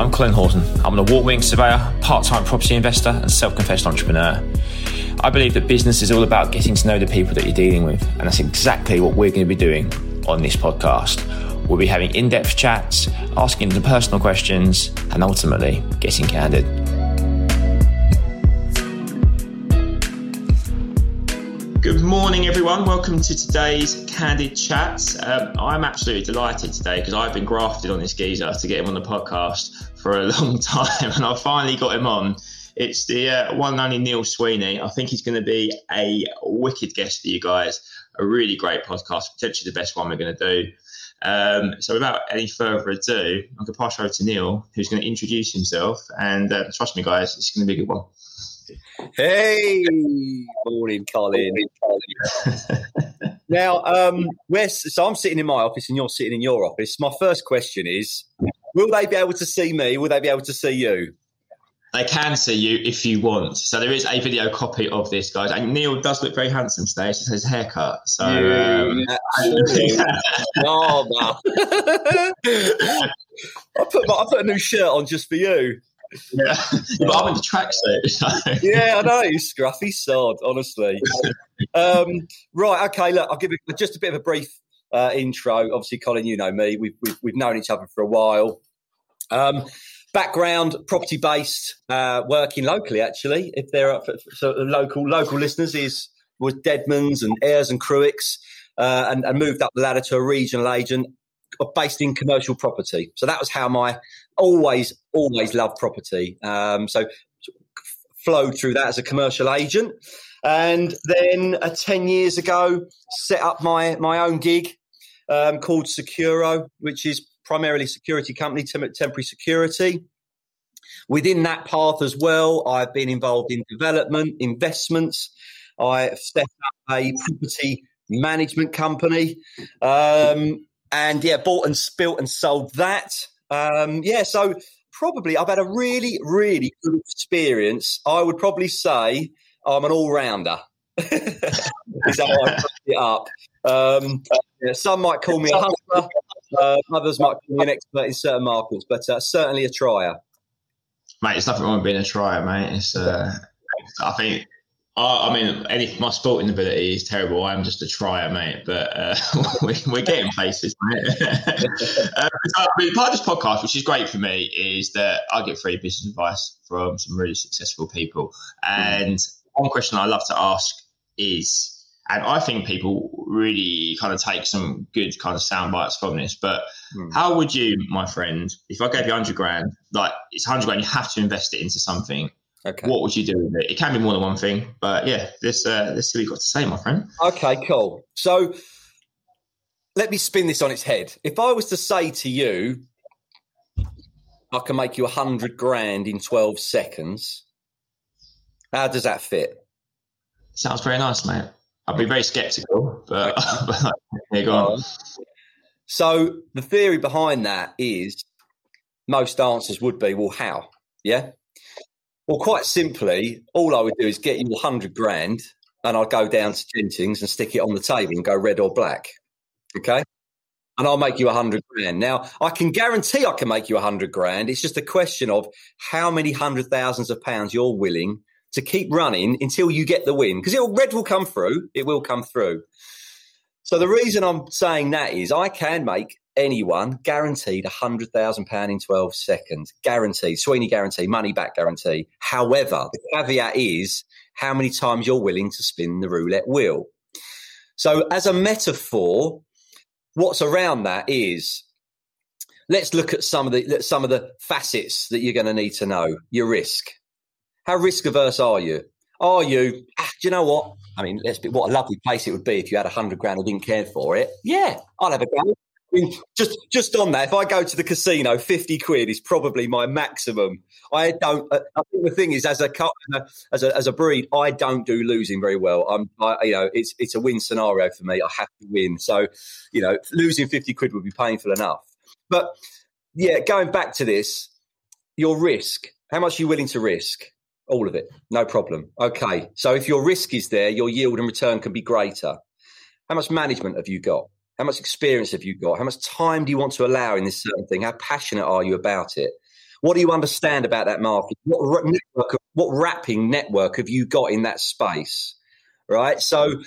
I'm Colin Horton. I'm an award winning surveyor, part time property investor, and self confessed entrepreneur. I believe that business is all about getting to know the people that you're dealing with, and that's exactly what we're going to be doing on this podcast. We'll be having in depth chats, asking the personal questions, and ultimately getting candid. Good morning, everyone. Welcome to today's Candid Chats. Um, I'm absolutely delighted today because I've been grafted on this geezer to get him on the podcast for a long time, and I finally got him on. It's the uh, one and only Neil Sweeney. I think he's going to be a wicked guest for you guys. A really great podcast, potentially the best one we're going to do. Um, so, without any further ado, I'm going to pass over to Neil, who's going to introduce himself. And uh, trust me, guys, it's going to be a good one. Hey, morning, Colin. now, um, so I'm sitting in my office and you're sitting in your office. My first question is: Will they be able to see me? Will they be able to see you? They can see you if you want. So there is a video copy of this, guys. And Neil does look very handsome today. It's his haircut. So um, oh, man. I put my, I put a new shirt on just for you. Yeah, but I'm in the tracksuit. So. yeah, I know. He's scruffy sod, honestly. Um, right, okay. Look, I'll give it just a bit of a brief uh, intro. Obviously, Colin, you know me. We've we've, we've known each other for a while. Um, background property based, uh, working locally. Actually, if there are so local local listeners, is was Deadmans and Ayres and Cruix, uh, and, and moved up the ladder to a regional agent based in commercial property. So that was how my always, always loved property. Um, so flowed through that as a commercial agent. And then uh, 10 years ago, set up my, my own gig um, called Securo, which is primarily security company, temporary security. Within that path as well, I've been involved in development, investments. I set up a property management company. Um, and yeah, bought and built and sold that. Um, yeah, so probably I've had a really, really good experience. I would probably say I'm an all rounder. Is how I it up? Um, yeah, some might call me a hustler, uh, others might call me an expert in certain markets, but uh, certainly a trier. Mate, it's nothing wrong with being a trier, mate. It's, uh, I think I mean, any my sporting ability is terrible. I'm just a trier, mate. But uh, we, are getting places, mate. uh, I mean, part of this podcast, which is great for me, is that I get free business advice from some really successful people. And one question I love to ask is, and I think people really kind of take some good kind of sound bites from this. But mm. how would you, my friend, if I gave you 100 grand, like it's 100 grand, you have to invest it into something Okay. What would you do with it? It can be more than one thing, but yeah, this uh, this is what you got to say, my friend. Okay, cool. So let me spin this on its head. If I was to say to you, I can make you a hundred grand in twelve seconds, how does that fit? Sounds very nice, mate. I'd be very skeptical, but, but yeah, go on. So the theory behind that is most answers would be, well, how? Yeah. Well, quite simply, all I would do is get you 100 grand and I'd go down to Gentings and stick it on the table and go red or black. Okay. And I'll make you 100 grand. Now, I can guarantee I can make you 100 grand. It's just a question of how many hundred thousands of pounds you're willing to keep running until you get the win. Because red will come through. It will come through. So the reason I'm saying that is I can make anyone guaranteed £100,000 in 12 seconds. Guaranteed. Sweeney guarantee, money back guarantee. However, the caveat is how many times you're willing to spin the roulette wheel. So, as a metaphor, what's around that is let's look at some of the some of the facets that you're going to need to know. Your risk. How risk averse are you? Are you? Ah, do you know what? I mean, let's be. What a lovely place it would be if you had a hundred grand and didn't care for it. Yeah, I'll have a go. I mean, just just on that, if I go to the casino, fifty quid is probably my maximum. I don't. Uh, I think the thing is, as a as a as a breed, I don't do losing very well. I'm, I, you know, it's it's a win scenario for me. I have to win. So, you know, losing fifty quid would be painful enough. But yeah, going back to this, your risk. How much are you willing to risk? All of it, no problem. Okay, so if your risk is there, your yield and return can be greater. How much management have you got? How much experience have you got? How much time do you want to allow in this certain thing? How passionate are you about it? What do you understand about that market? What network, what wrapping network have you got in that space? Right. So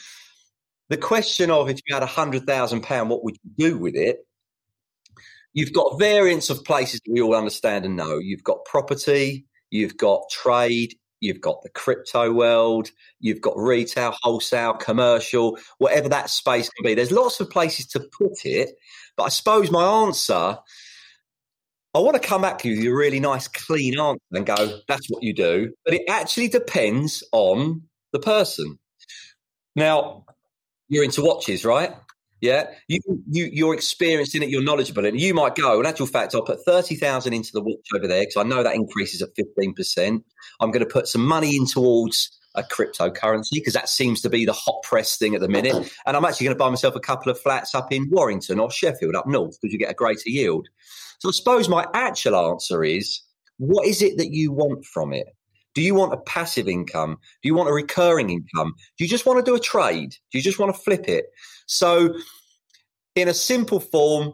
the question of if you had a hundred thousand pound, what would you do with it? You've got variants of places that we all understand and know. You've got property, you've got trade, you've got the crypto world, you've got retail, wholesale, commercial, whatever that space can be. There's lots of places to put it. But I suppose my answer, I want to come back to you with a really nice, clean answer and go, that's what you do. But it actually depends on the person. Now, you're into watches, right? Yeah, you you you're experienced in it. You're knowledgeable and. You might go. In actual fact, I'll put thirty thousand into the watch over there because I know that increases at fifteen percent. I'm going to put some money in towards a cryptocurrency because that seems to be the hot press thing at the minute. And I'm actually going to buy myself a couple of flats up in Warrington or Sheffield up north because you get a greater yield. So I suppose my actual answer is, what is it that you want from it? Do you want a passive income? Do you want a recurring income? Do you just want to do a trade? Do you just want to flip it? So, in a simple form,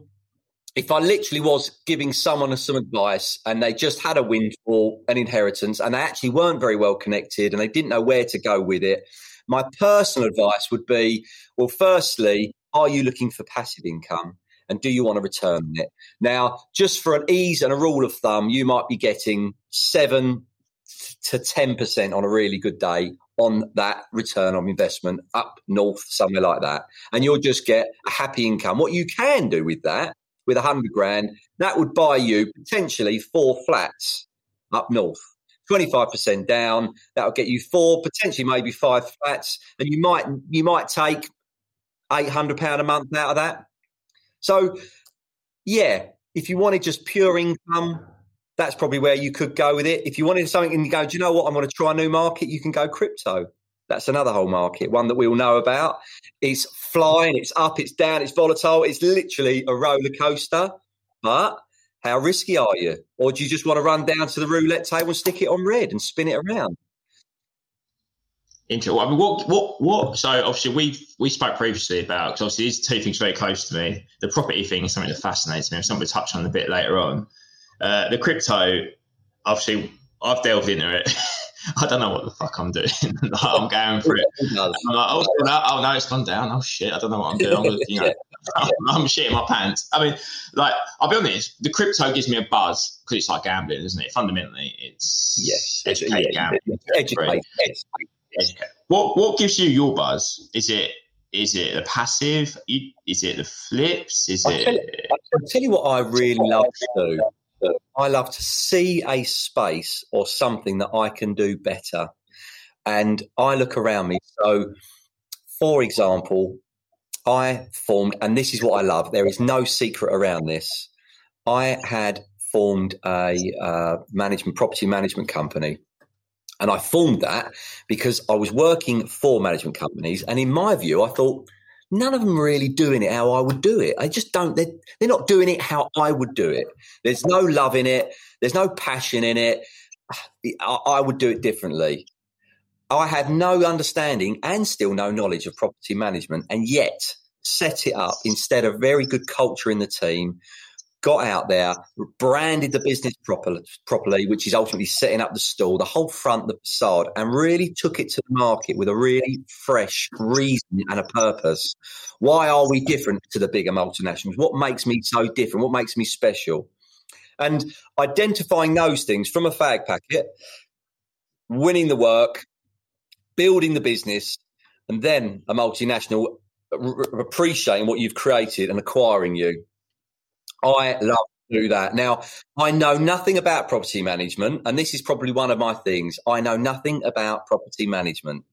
if I literally was giving someone some advice and they just had a windfall, an inheritance, and they actually weren't very well connected and they didn't know where to go with it, my personal advice would be well, firstly, are you looking for passive income? And do you want to return it? Now, just for an ease and a rule of thumb, you might be getting seven to 10% on a really good day on that return on investment up north, somewhere like that. And you'll just get a happy income. What you can do with that, with a hundred grand, that would buy you potentially four flats up north. 25% down, that'll get you four, potentially maybe five flats. And you might you might take £800 a month out of that. So yeah, if you wanted just pure income, that's probably where you could go with it. If you wanted something and you go, do you know what? I'm going to try a new market, you can go crypto. That's another whole market, one that we all know about. It's flying, it's up, it's down, it's volatile. It's literally a roller coaster. But how risky are you? Or do you just want to run down to the roulette table and stick it on red and spin it around? Interesting. I mean, what, what, what? So obviously we we spoke previously about because obviously these two things very close to me. The property thing is something that fascinates me. Something we touch on a bit later on. Uh, the crypto, obviously, I've delved into it. I don't know what the fuck I'm doing. I'm going for it. I'm like, oh, no, oh no, it's gone down. Oh shit, I don't know what I'm doing. I'm, you know, I'm, I'm shitting my pants. I mean, like, I'll be honest. The crypto gives me a buzz because it's like gambling, isn't it? Fundamentally, it's yes, educate yeah, gambling. Educate, educate. What what gives you your buzz? Is it is it the passive? Is it the flips? Is I'll it? Tell you, I'll tell you what I really love to do I love to see a space or something that I can do better. And I look around me. So, for example, I formed, and this is what I love, there is no secret around this. I had formed a uh, management, property management company. And I formed that because I was working for management companies. And in my view, I thought, none of them are really doing it how I would do it. I just don't, they're, they're not doing it how I would do it. There's no love in it, there's no passion in it. I, I would do it differently. I had no understanding and still no knowledge of property management, and yet set it up instead of very good culture in the team, got out there, branded the business properly, properly, which is ultimately setting up the stall, the whole front, the facade, and really took it to the market with a really fresh reason and a purpose. Why are we different to the bigger multinationals? What makes me so different? What makes me special? And identifying those things from a fag packet, winning the work, building the business, and then a multinational appreciating what you've created and acquiring you I love to do that. Now, I know nothing about property management, and this is probably one of my things. I know nothing about property management.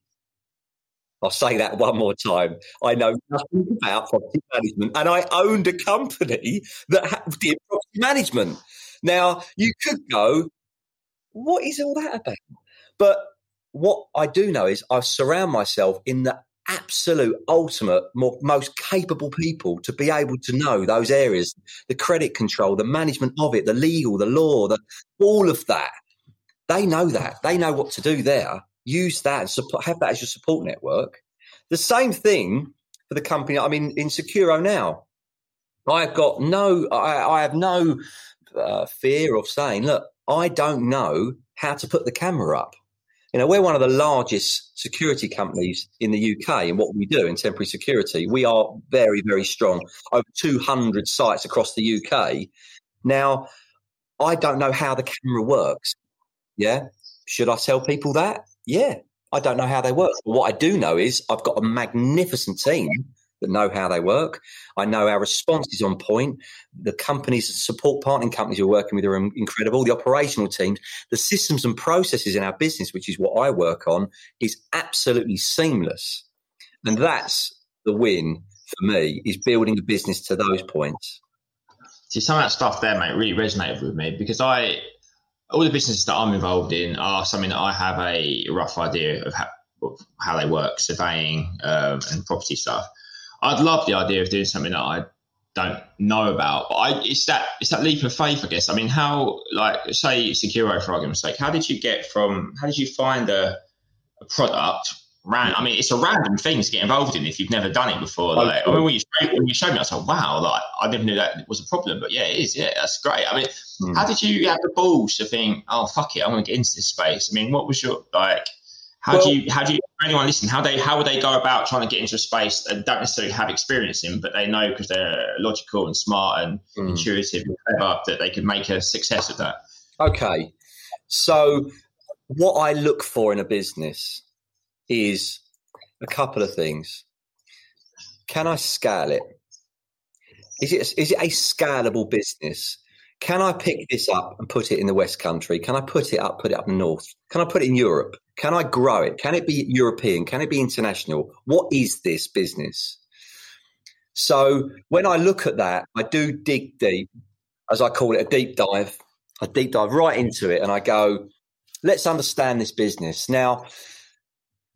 I'll say that one more time. I know nothing about property management, and I owned a company that did property management. Now, you could go, what is all that about? But what I do know is I surround myself in the absolute ultimate more, most capable people to be able to know those areas the credit control the management of it the legal the law the all of that. They know that. They know what to do there. Use that and support, have that as your support network. The same thing for the company i mean in securo now. I've got no i, I have no uh, fear of saying look i don't know how to put the camera up you know, we're one of the largest security companies in the UK in what we do in temporary security. We are very, very strong. Over 200 sites across the UK. Now, I don't know how the camera works. Yeah. Should I tell people that? Yeah. I don't know how they work. But what I do know is I've got a magnificent team that know how they work. I know our response is on point. The companies, support partnering companies we're working with are incredible. The operational teams, the systems and processes in our business, which is what I work on, is absolutely seamless. And that's the win for me, is building a business to those points. See, some of that stuff there, mate, really resonated with me because I, all the businesses that I'm involved in are something that I have a rough idea of how, of how they work, surveying um, and property stuff. I'd love the idea of doing something that I don't know about. But I, it's that it's that leap of faith, I guess. I mean, how like say Securo for argument's sake, how did you get from how did you find a, a product? Ran, I mean, it's a random thing to get involved in if you've never done it before. Like, I mean, when you showed, when you showed me, I was like, wow, like I never knew that was a problem. But yeah, it is. Yeah, that's great. I mean, mm. how did you have the balls to think, oh fuck it, I want to get into this space? I mean, what was your like? How well, do you how do you anyone listen how they how would they go about trying to get into a space and don't necessarily have experience in, but they know because they're logical and smart and mm. intuitive and clever that they could make a success of that. Okay, so what I look for in a business is a couple of things. Can I scale it? Is it is it a scalable business? Can I pick this up and put it in the West Country? Can I put it up, put it up north? Can I put it in Europe? Can I grow it? Can it be European? Can it be international? What is this business? So when I look at that, I do dig deep, as I call it, a deep dive. I deep dive right into it and I go, let's understand this business. Now,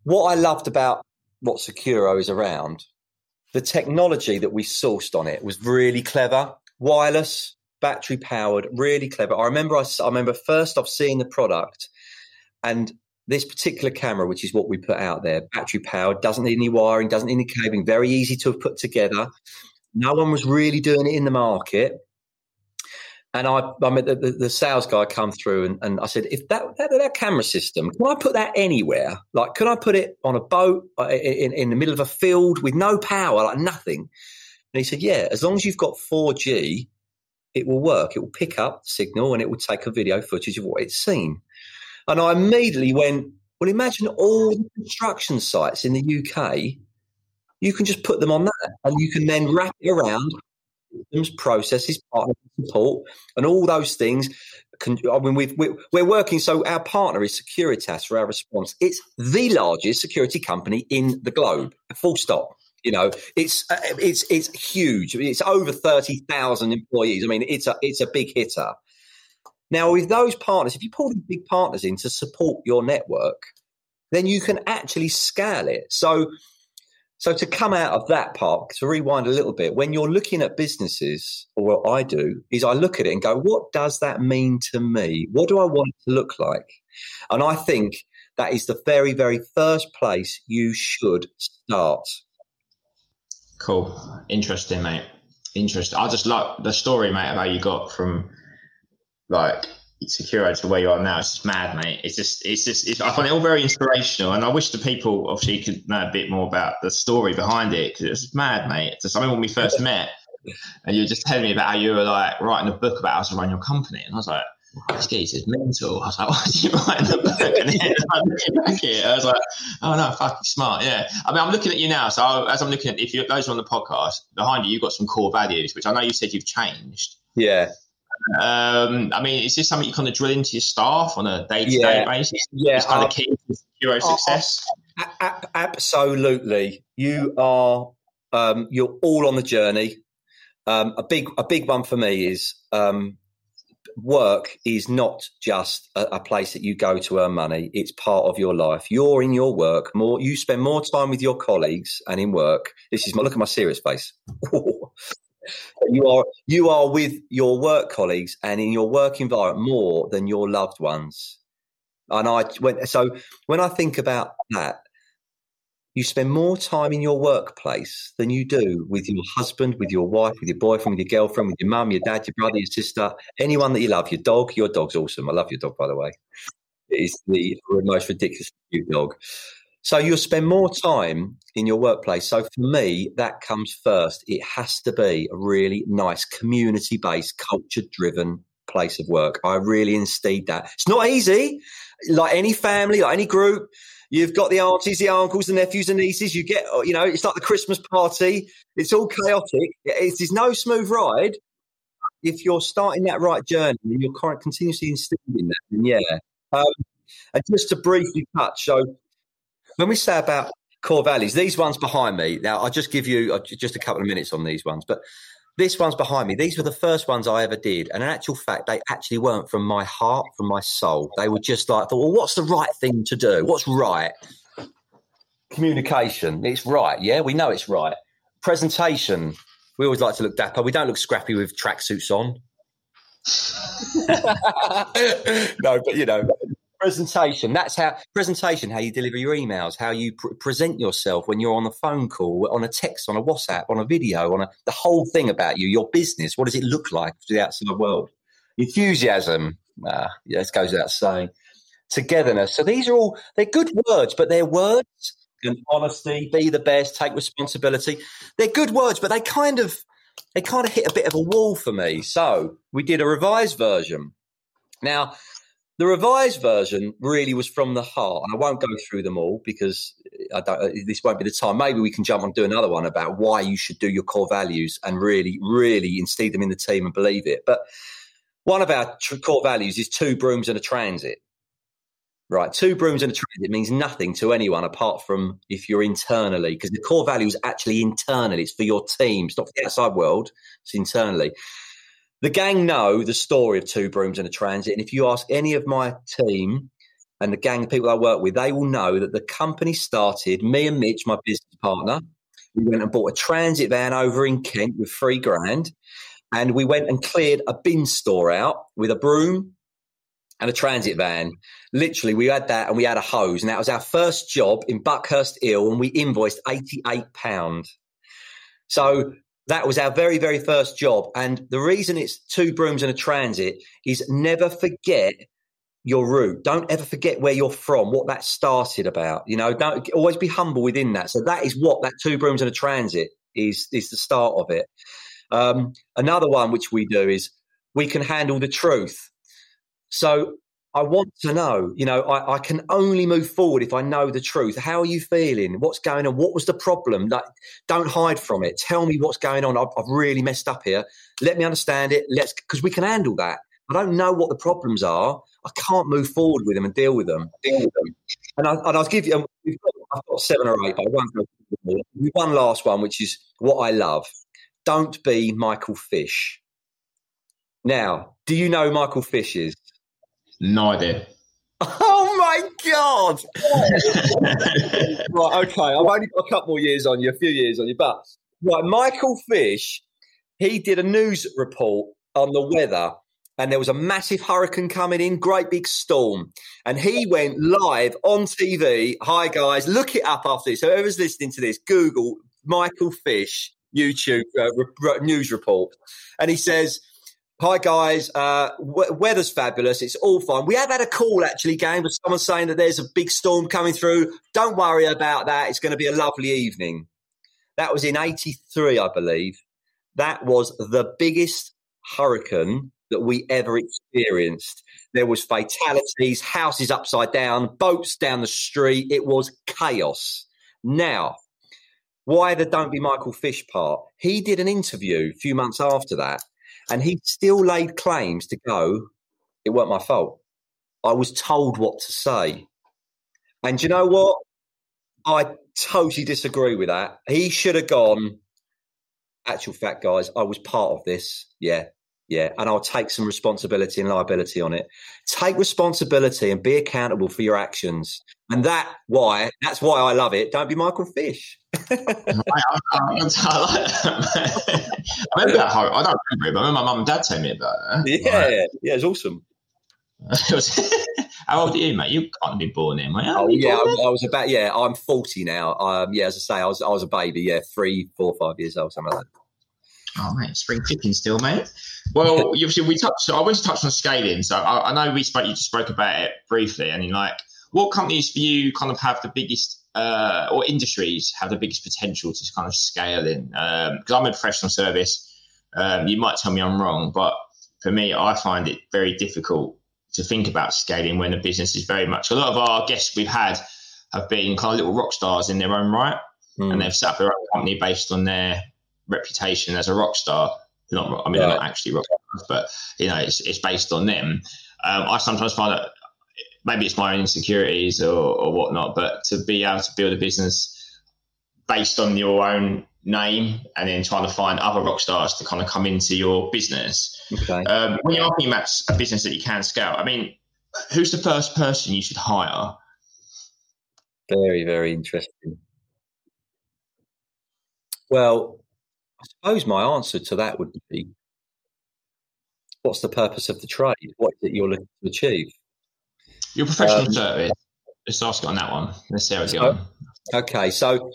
what I loved about what Securo is around, the technology that we sourced on it was really clever, wireless, battery powered, really clever. I remember I, I remember first off seeing the product and this particular camera, which is what we put out there, battery powered, doesn't need any wiring, doesn't need any cabling, very easy to put together. No one was really doing it in the market. And I, I mean, the, the, sales guy come through and, and I said, if that, that, that camera system, can I put that anywhere? Like, can I put it on a boat uh, in, in the middle of a field with no power, like nothing? And he said, yeah, as long as you've got 4G, it will work. It will pick up the signal and it will take a video footage of what it's seen. And I immediately went, well, imagine all the construction sites in the UK. You can just put them on that and you can then wrap it around systems, processes, partner support, and all those things. Can, I mean, we've, we're working. So our partner is Securitas for our response. It's the largest security company in the globe. Full stop. You know, it's uh, it's it's huge. It's over thirty thousand employees. I mean, it's a it's a big hitter. Now, with those partners, if you pull these big partners in to support your network, then you can actually scale it. So, so to come out of that part, to rewind a little bit, when you're looking at businesses, or what I do is I look at it and go, what does that mean to me? What do I want it to look like? And I think that is the very, very first place you should start. Cool. Interesting, mate. interesting. I just like the story, mate, about you got from like Securo to where you are now. It's just mad, mate. It's just, it's just, it's, I find it all very inspirational, and I wish the people obviously could know a bit more about the story behind it because it's mad, mate. It's something when we first met, and you were just telling me about how you were like writing a book about how to run your company, and I was like. This geese is mental. I was like, why did you write the book? And then I'm looking back here, I was like, oh no, fucking smart. Yeah. I mean, I'm looking at you now. So I, as I'm looking at, if you, those are on the podcast, behind you, you've got some core values, which I know you said you've changed. Yeah. Um, I mean, is this something you kind of drill into your staff on a day to day basis? Yeah. It's kind of key to Securo success. A- absolutely. You are, um, you're all on the journey. Um, a big, a big one for me is, um, work is not just a, a, place that you go to earn money. It's part of your life. You're in your work more. You spend more time with your colleagues and in work. This is my look at my serious face. you are you are with your work colleagues and in your work environment more than your loved ones. And I went so when I think about that, you spend more time in your workplace than you do with your husband, with your wife, with your boyfriend, with your girlfriend, with your mum, your dad, your brother, your sister, anyone that you love. Your dog, your dog's awesome. I love your dog, by the way. It is the most ridiculous dog. So you'll spend more time in your workplace. So for me, that comes first. It has to be a really nice community based, culture driven place of work. I really instead that. It's not easy. Like any family, like any group, You've got the aunties, the uncles, the nephews, and nieces. You get, you know, it's like the Christmas party. It's all chaotic. It is no smooth ride. If you're starting that right journey and you're continuously instilling that, then yeah. Um, and just to briefly touch, so when we say about core values, these ones behind me. Now, I'll just give you uh, just a couple of minutes on these ones, but this one's behind me. These were the first ones I ever did. And in actual fact, they actually weren't from my heart, from my soul. They were just like, thought, well, what's the right thing to do? What's right? Communication. It's right. Yeah, we know it's right. Presentation. We always like to look dapper. We don't look scrappy with tracksuits on. no, but you know, presentation. That's how presentation how you deliver your emails how you pr- present yourself when you're on a phone call on a text on a whatsapp on a video on a the whole thing about you your business. What does it look like to the outside world? Enthusiasm. Uh, yeah, this goes without saying. Togetherness. So these are all they're good words but they're words. And honesty be the best take responsibility. They're good words but they kind of they kind of hit a bit of a wall for me. So we did a revised version. Now the revised version really was from the heart, and I won't go through them all because I don't. Uh, this won't be the time. Maybe we can jump on do another one about why you should do your core values and really, really instill them in the team and believe it. But one of our core values is two brooms and a transit. Right, two brooms and a transit means nothing to anyone apart from if you're internally, because the core value is actually internally. It's for your team. It's not for the outside world. It's internally. The gang know the story of Two Brooms and a Transit. And if you ask any of my team and the gang of people I work with, they will know that the company started, me and Mitch, my business partner, we went and bought a transit van over in Kent with three grand. And we went and cleared a bin store out with a broom and a transit van. Literally, we had that and we had a hose. And that was our first job in Buckhurst Hill. And we invoiced £88. So that was our very, very first job. And the reason it's two brooms and a transit is never forget your route. Don't ever forget where you're from, what that started about. You know, don't always be humble within that. So that is what that two brooms and a transit is, is the start of it. Um, another one which we do is we can handle the truth. So I want to know, you know, I, I, can only move forward if I know the truth. How are you feeling? What's going on? What was the problem? Like, don't hide from it. Tell me what's going on. I've, I've really messed up here. Let me understand it. Let's, because we can handle that. I don't know what the problems are. I can't move forward with them and deal with them. Deal with them. And, I, and I'll give you, um, got, I've got seven or eight, but I won't go One last one, which is what I love. Don't be Michael Fish. Now, do you know Michael Fish is? No idea. Oh my god! right, okay. I've only got a couple more years on you, a few years on you, but right, Michael Fish, he did a news report on the weather, and there was a massive hurricane coming in, great big storm, and he went live on TV. Hi guys, look it up after this. So whoever's listening to this, Google Michael Fish YouTube uh, re- news report, and he says. Hi guys, uh, w- weather's fabulous. It's all fine. We have had a call actually, game, with someone saying that there's a big storm coming through. Don't worry about that. It's going to be a lovely evening. That was in '83, I believe. That was the biggest hurricane that we ever experienced. There was fatalities, houses upside down, boats down the street. It was chaos. Now, why the "Don't Be Michael Fish" part? He did an interview a few months after that and he still laid claims to go, it weren't my fault. I was told what to say. And you know what? I totally disagree with that. He should have gone, actual fact, guys, I was part of this. Yeah. Yeah. And I'll take some responsibility and liability on it. Take responsibility and be accountable for your actions. And that why that's why I love it. Don't be Michael Fish. I, I, I, like that. I remember that. I don't remember it, but I remember my mum and dad telling me about it. Yeah, right. yeah, it's awesome. how old are you, mate? You can't be born in, mate. Oh, yeah, I, I, was about. Yeah, I'm 40 now. Um, yeah, as I say, I was I was a baby. Yeah, three, four, five years old, something like that. Oh mate, spring chicken still, mate. Well, obviously we touched. So I want to touch on scaling. So I, I, know we spoke. You just spoke about it briefly, and in like, what companies for you kind of have the biggest, uh, or industries have the biggest potential to kind of scale in? Because um, I'm a professional service. Um, you might tell me I'm wrong, but for me, I find it very difficult to think about scaling when a business is very much. A lot of our guests we've had have been kind of little rock stars in their own right, mm. and they've set up their own company based on their reputation as a rock star. They're not, I mean, right. they're not actually rock stars, but you know, it's, it's based on them. Um, I sometimes find that maybe it's my own insecurities or, or whatnot, but to be able to build a business based on your own name and then trying to find other rock stars to kind of come into your business. Okay. Um, when you're thinking about a business that you can scale, I mean, who's the first person you should hire? Very, very interesting. Well, I suppose my answer to that would be what's the purpose of the trade? What is it you're looking to achieve? Your professional um, service. Let's ask it on that one. Let's see how it's going. Okay, so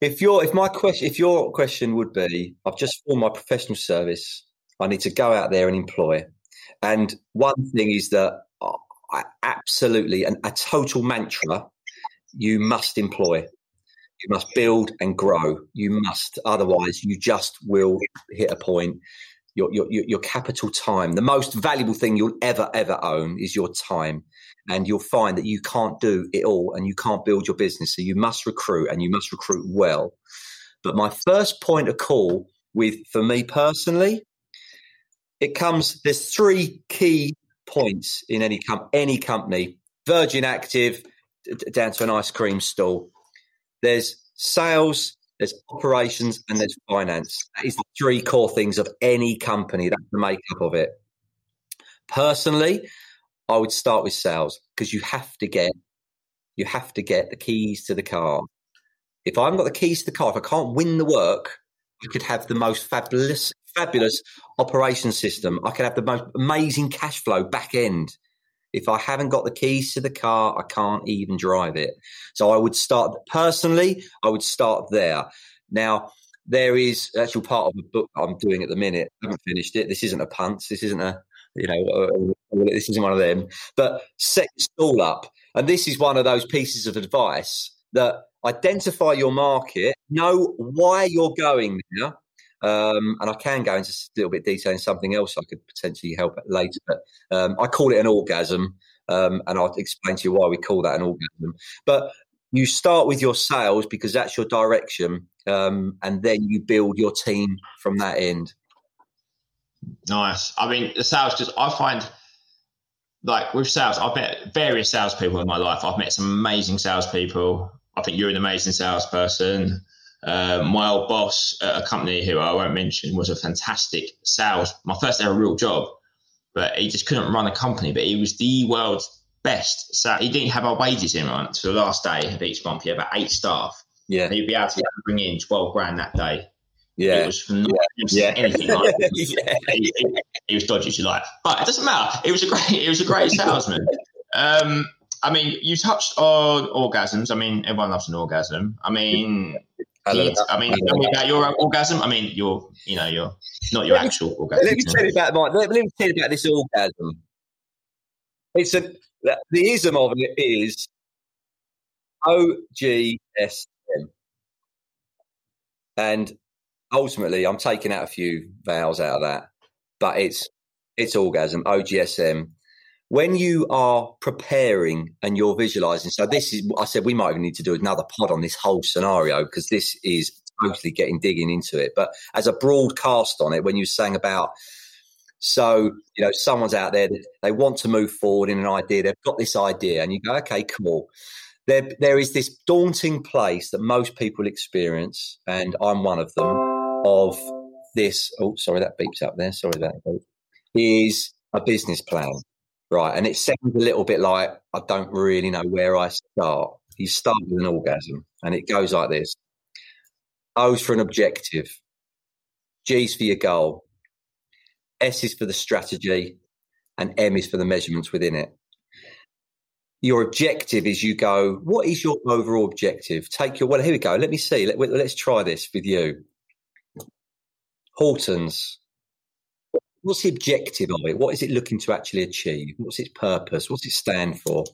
if your if my question if your question would be, I've just formed my professional service. I need to go out there and employ. And one thing is that I absolutely and a total mantra: you must employ. You must build and grow. You must, otherwise, you just will hit a point. Your, your, your capital time, the most valuable thing you'll ever, ever own is your time. And you'll find that you can't do it all and you can't build your business. So you must recruit and you must recruit well. But my first point of call with, for me personally, it comes, there's three key points in any, com- any company Virgin Active down to an ice cream stall there's sales, there's operations, and there's finance. That is the three core things of any company. That's the makeup of it. Personally, I would start with sales because you have to get you have to get the keys to the car. If I haven't got the keys to the car, if I can't win the work, I could have the most fabulous fabulous operation system. I could have the most amazing cash flow back end. If I haven't got the keys to the car, I can't even drive it. So I would start personally, I would start there. Now, there is actual part of the book I'm doing at the minute. I haven't finished it. This isn't a punt. This isn't a, you know, this isn't one of them. But set your stall up. And this is one of those pieces of advice that identify your market, know why you're going there, um, and I can go into a little bit detail in something else I could potentially help later. But um, I call it an orgasm, um, and I'll explain to you why we call that an orgasm. But you start with your sales because that's your direction, um, and then you build your team from that end. Nice. I mean, the sales just I find like with sales, I've met various salespeople in my life. I've met some amazing salespeople. I think you're an amazing salesperson. Uh, my old boss at a company who I won't mention was a fantastic sales, my first ever real job, but he just couldn't run a company. But he was the world's best. So he didn't have our wages in right to the last day of each month. He had about eight staff. Yeah, and he'd be able to bring in twelve grand that day. Yeah, it was from yeah. anything like yeah. he, he, he, was dodgy, if you like, but it doesn't matter. It was a great, it was a great salesman. Um, I mean, you touched on orgasms. I mean, everyone loves an orgasm. I mean, Did, I mean, tell me about your um, orgasm. I mean, your, you know, your not your actual orgasm. Let me tell you about my. Let, me tell you about this orgasm. It's a the ism of it is OGSM, and ultimately, I'm taking out a few vowels out of that, but it's it's orgasm OGSM. When you are preparing and you're visualizing, so this is I said we might even need to do another pod on this whole scenario because this is totally getting digging into it. But as a broadcast on it, when you sang about so, you know, someone's out there they want to move forward in an idea. They've got this idea, and you go, okay, cool. There, there is this daunting place that most people experience, and I'm one of them. Of this, oh, sorry, that beeps up there. Sorry, that is a business plan, right? And it sounds a little bit like I don't really know where I start. You start with an orgasm, and it goes like this: O's for an objective, G's for your goal, S is for the strategy, and M is for the measurements within it. Your objective is you go, what is your overall objective? Take your, well, here we go. Let me see. Let, let's try this with you. Hortons, what's the objective of it? What is it looking to actually achieve? What's its purpose? What's it stand for?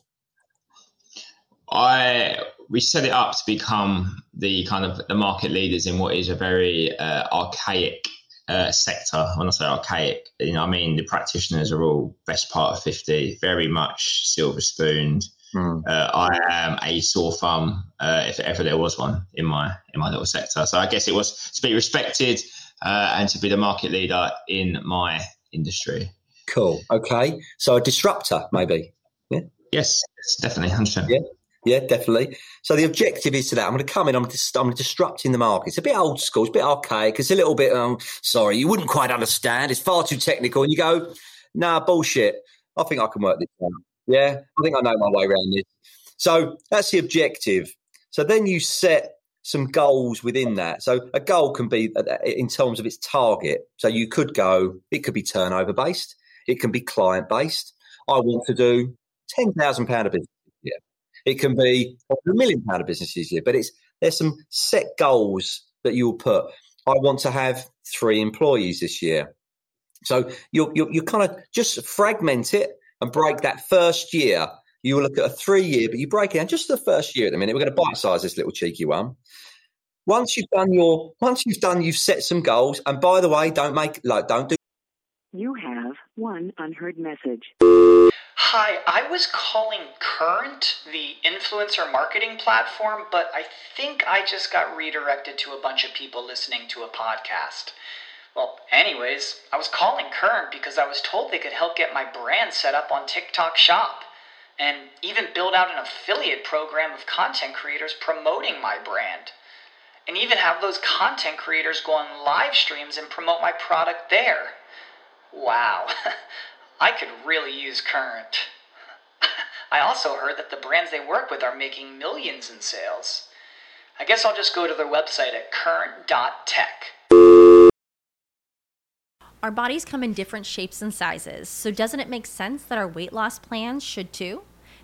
I we set it up to become the kind of the market leaders in what is a very uh, archaic uh, sector. When I say archaic, you know, I mean the practitioners are all best part of fifty, very much silver spooned. Mm. Uh, I am a sore thumb, uh, if ever there was one in my in my little sector. So I guess it was to be respected uh, and to be the market leader in my industry. Cool. Okay. So a disruptor, maybe. Yeah. Yes, definitely, hundred percent. Yeah. Yeah, definitely. So the objective is to that. I'm going to come in. I'm, dis- I'm disrupting the market. It's a bit old school. It's a bit archaic. It's a little bit. Um, sorry, you wouldn't quite understand. It's far too technical. And you go, nah, bullshit. I think I can work this out. Yeah, I think I know my way around this. So that's the objective. So then you set some goals within that. So a goal can be uh, in terms of its target. So you could go. It could be turnover based. It can be client based. I want to do ten thousand pound a business Yeah, it can be a million pound of business this year, but it's there's some set goals that you'll put. I want to have three employees this year. So you you you kind of just fragment it and break that first year. You will look at a three year, but you break it down just the first year at the minute. We're going to bite size this little cheeky one. Once you've done your, once you've done, you've set some goals. And by the way, don't make like don't do. You have one unheard message. Hi, I was calling Current, the influencer marketing platform, but I think I just got redirected to a bunch of people listening to a podcast. Well, anyways, I was calling Current because I was told they could help get my brand set up on TikTok Shop and even build out an affiliate program of content creators promoting my brand. And even have those content creators go on live streams and promote my product there. Wow. I could really use Current. I also heard that the brands they work with are making millions in sales. I guess I'll just go to their website at current.tech. Our bodies come in different shapes and sizes, so doesn't it make sense that our weight loss plans should too?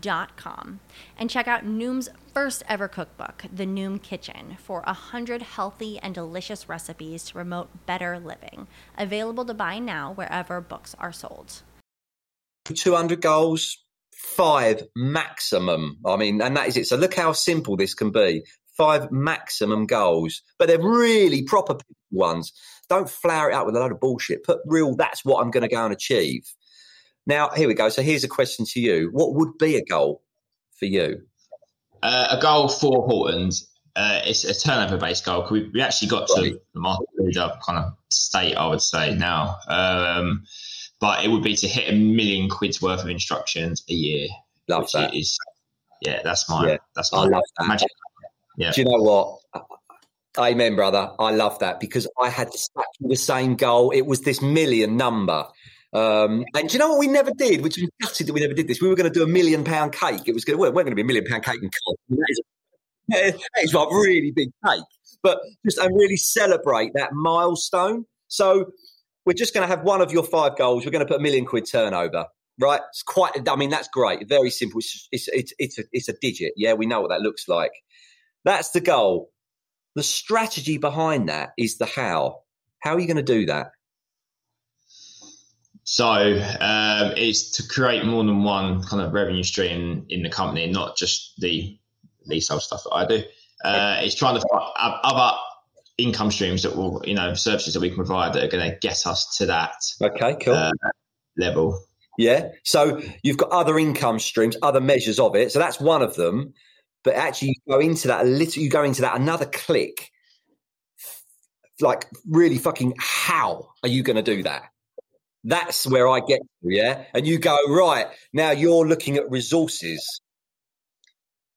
Dot com and check out Noom's first ever cookbook, The Noom Kitchen, for a hundred healthy and delicious recipes to promote better living. Available to buy now wherever books are sold. 200 goals, five maximum. I mean, and that is it. So look how simple this can be. Five maximum goals, but they're really proper ones. Don't flower it out with a load of bullshit. Put real, that's what I'm going to go and achieve. Now, here we go. So here's a question to you. What would be a goal for you? Uh, a goal for Hortons uh, it's a turnover based goal. We, we actually got Right. to the market leader kind of state, I would say now. Um, but it would be to hit a million quid's worth of instructions a year. Love that. is, yeah, that's my, Yeah. that's I my love that. magic. Yeah. Do you know what? Amen, brother. I love that because I had exactly the same goal. It was this million number. Um, and do you know what we never did, which was gutted that we never did this? We were going to do a million pound cake. It was going to, well, it weren't going to be a million pound cake and cost. I mean, That is, that is like a really big cake. But just and really celebrate that milestone. So we're just going to have one of your five goals. We're going to put a million quid turnover. Right, it's quite. I mean, that's great. Very simple. It's it's it's it's a, it's a digit. Yeah, we know what that looks like. That's the goal. The strategy behind that is the how. How are you going to do that? So um, it's to create more than one kind of revenue stream in the company, not just the leasehold stuff that I do. Uh, it's trying to find other income streams that will, you know, services that we can provide that are going to get us to that Okay, cool. uh, level. yeah. So you've got other income streams, other measures of it. So that's one of them. But actually, you go into that a little. You go into that another click. Like really, fucking, how are you going to do that? That's where I get to, yeah. And you go right now. You're looking at resources.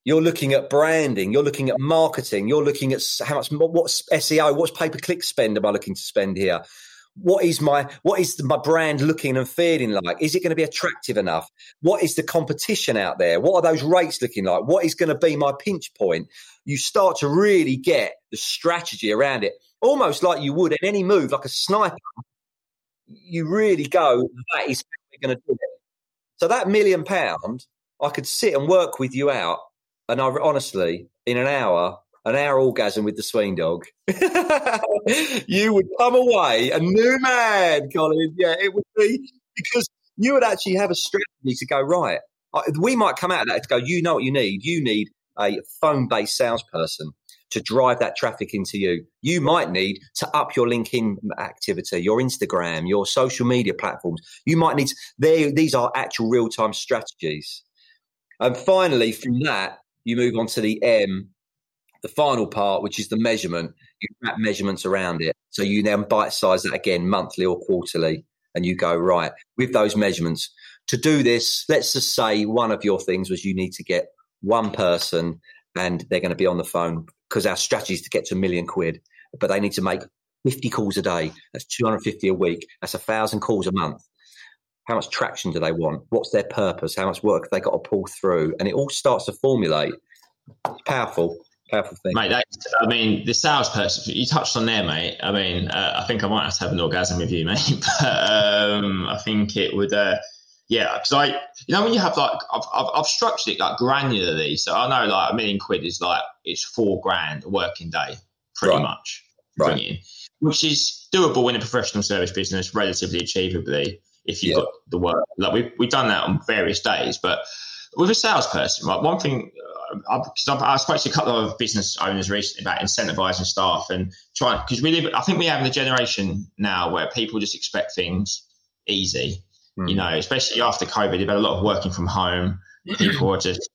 You're looking at branding. You're looking at marketing. You're looking at how much. What's SEO? What's pay per click spend? Am I looking to spend here? What is my what is my brand looking and feeling like? Is it going to be attractive enough? What is the competition out there? What are those rates looking like? What is going to be my pinch point? You start to really get the strategy around it, almost like you would in any move, like a sniper. You really go, that is we're going to do it. So that million pound, I could sit and work with you out, and I honestly, in an hour, an hour orgasm with the swing dog, you would come away a new man, Colin. Yeah, it would be because you would actually have a strategy to go right. We might come out of that to go. You know what you need. You need a phone-based salesperson to drive that traffic into you. You might need to up your LinkedIn activity, your Instagram, your social media platforms. You might need. They, these are actual real-time strategies. And finally, from that, you move on to the M, the final part, which is the measurement. You wrap measurements around it. So you then bite size that again monthly or quarterly. And you go, right, with those measurements. To do this, let's just say one of your things was you need to get one person and they're going to be on the phone because our strategy is to get to a million quid, but they need to make 50 calls a day. That's 250 a week. That's a thousand calls a month. How much traction do they want? What's their purpose? How much work have they got to pull through? And it all starts to formulate. It's powerful, powerful thing. Mate, that, I mean, the salesperson, you touched on there, mate. I mean, uh, I think I might have to have an orgasm with you, mate. But um, I think it would, uh, yeah, because I, you know, when you have like, I've, I've, I've structured it like granularly. So I know like a million quid is like, it's four grand a working day, pretty Right. much. Right. in, which is doable in a professional service business, relatively achievably if you've Yeah. got the work. Like we've, we've done that on various days, but with a salesperson, right, one thing, uh, because I've, I spoke to a couple of business owners recently about incentivizing staff and trying, because we live, I think we have in a generation now where people just expect things easy, Mm. you know, especially after COVID, they've had a lot of working from home. People are just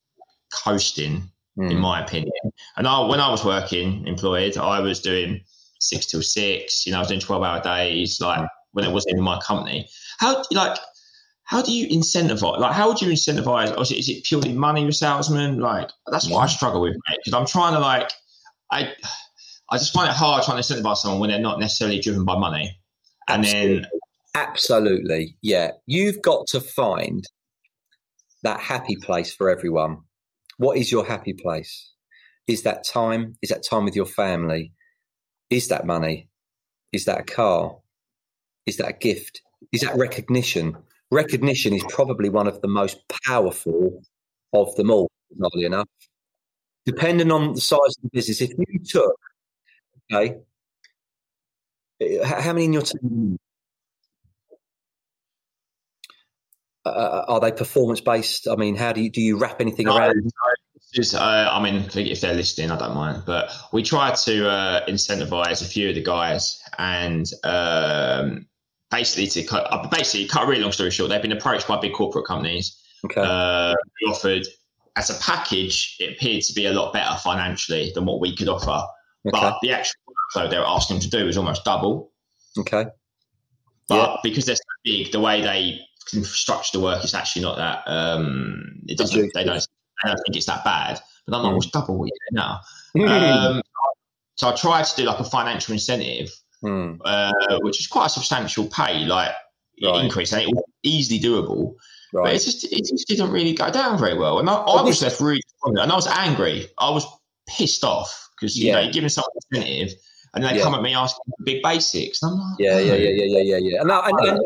coasting in Mm. my opinion. And I, when I was working employed, I was doing six till six. You know, I was doing twelve hour days. Like when it wasn't in my company. How like how do you incentivize? Like, how would you incentivize? Or is it, is it purely money with salesmen? Like that's what I struggle with, mate. Because I'm trying to like I I just find it hard trying to incentivize someone when they're not necessarily driven by money. And then Absolutely. Yeah. You've got to find that happy place for everyone. What is your happy place? Is that time? Is that time with your family? Is that money? Is that a car? Is that a gift? Is that recognition? Recognition is probably one of the most powerful of them all, oddly enough. Depending on the size of the business, if you took, okay, eh, how many in your team? Uh, are they performance based? I mean, how do you do you wrap anything No, around? Just, uh, I mean, if they're listening, I don't mind. But we try to uh, incentivize a few of the guys, and um, basically to cut, uh, basically cut a really long story short, they've been approached by big corporate companies. Okay, Uh, offered as a package, it appeared to be a lot better financially than what we could offer. Okay. But the actual workload they were asking them to do was almost double. Okay. But Yeah. because they're so big, the way they structure the work it's actually not that. Um, it doesn't. They don't. I don't think it's that bad. But I'm like, Mm. what's double what you now? um, so I tried to do like a financial incentive, Hmm. uh, which is quite a substantial pay, like Right. increase, and it was easily doable. Right. But it just it just didn't really go down very well, and I, I was left really, and I was angry. I was pissed off because you know you're giving someone incentive, and they Yeah. come at me asking for big basics, and I'm like, Yeah, yeah, yeah, yeah, yeah, yeah, yeah. And, that- and, and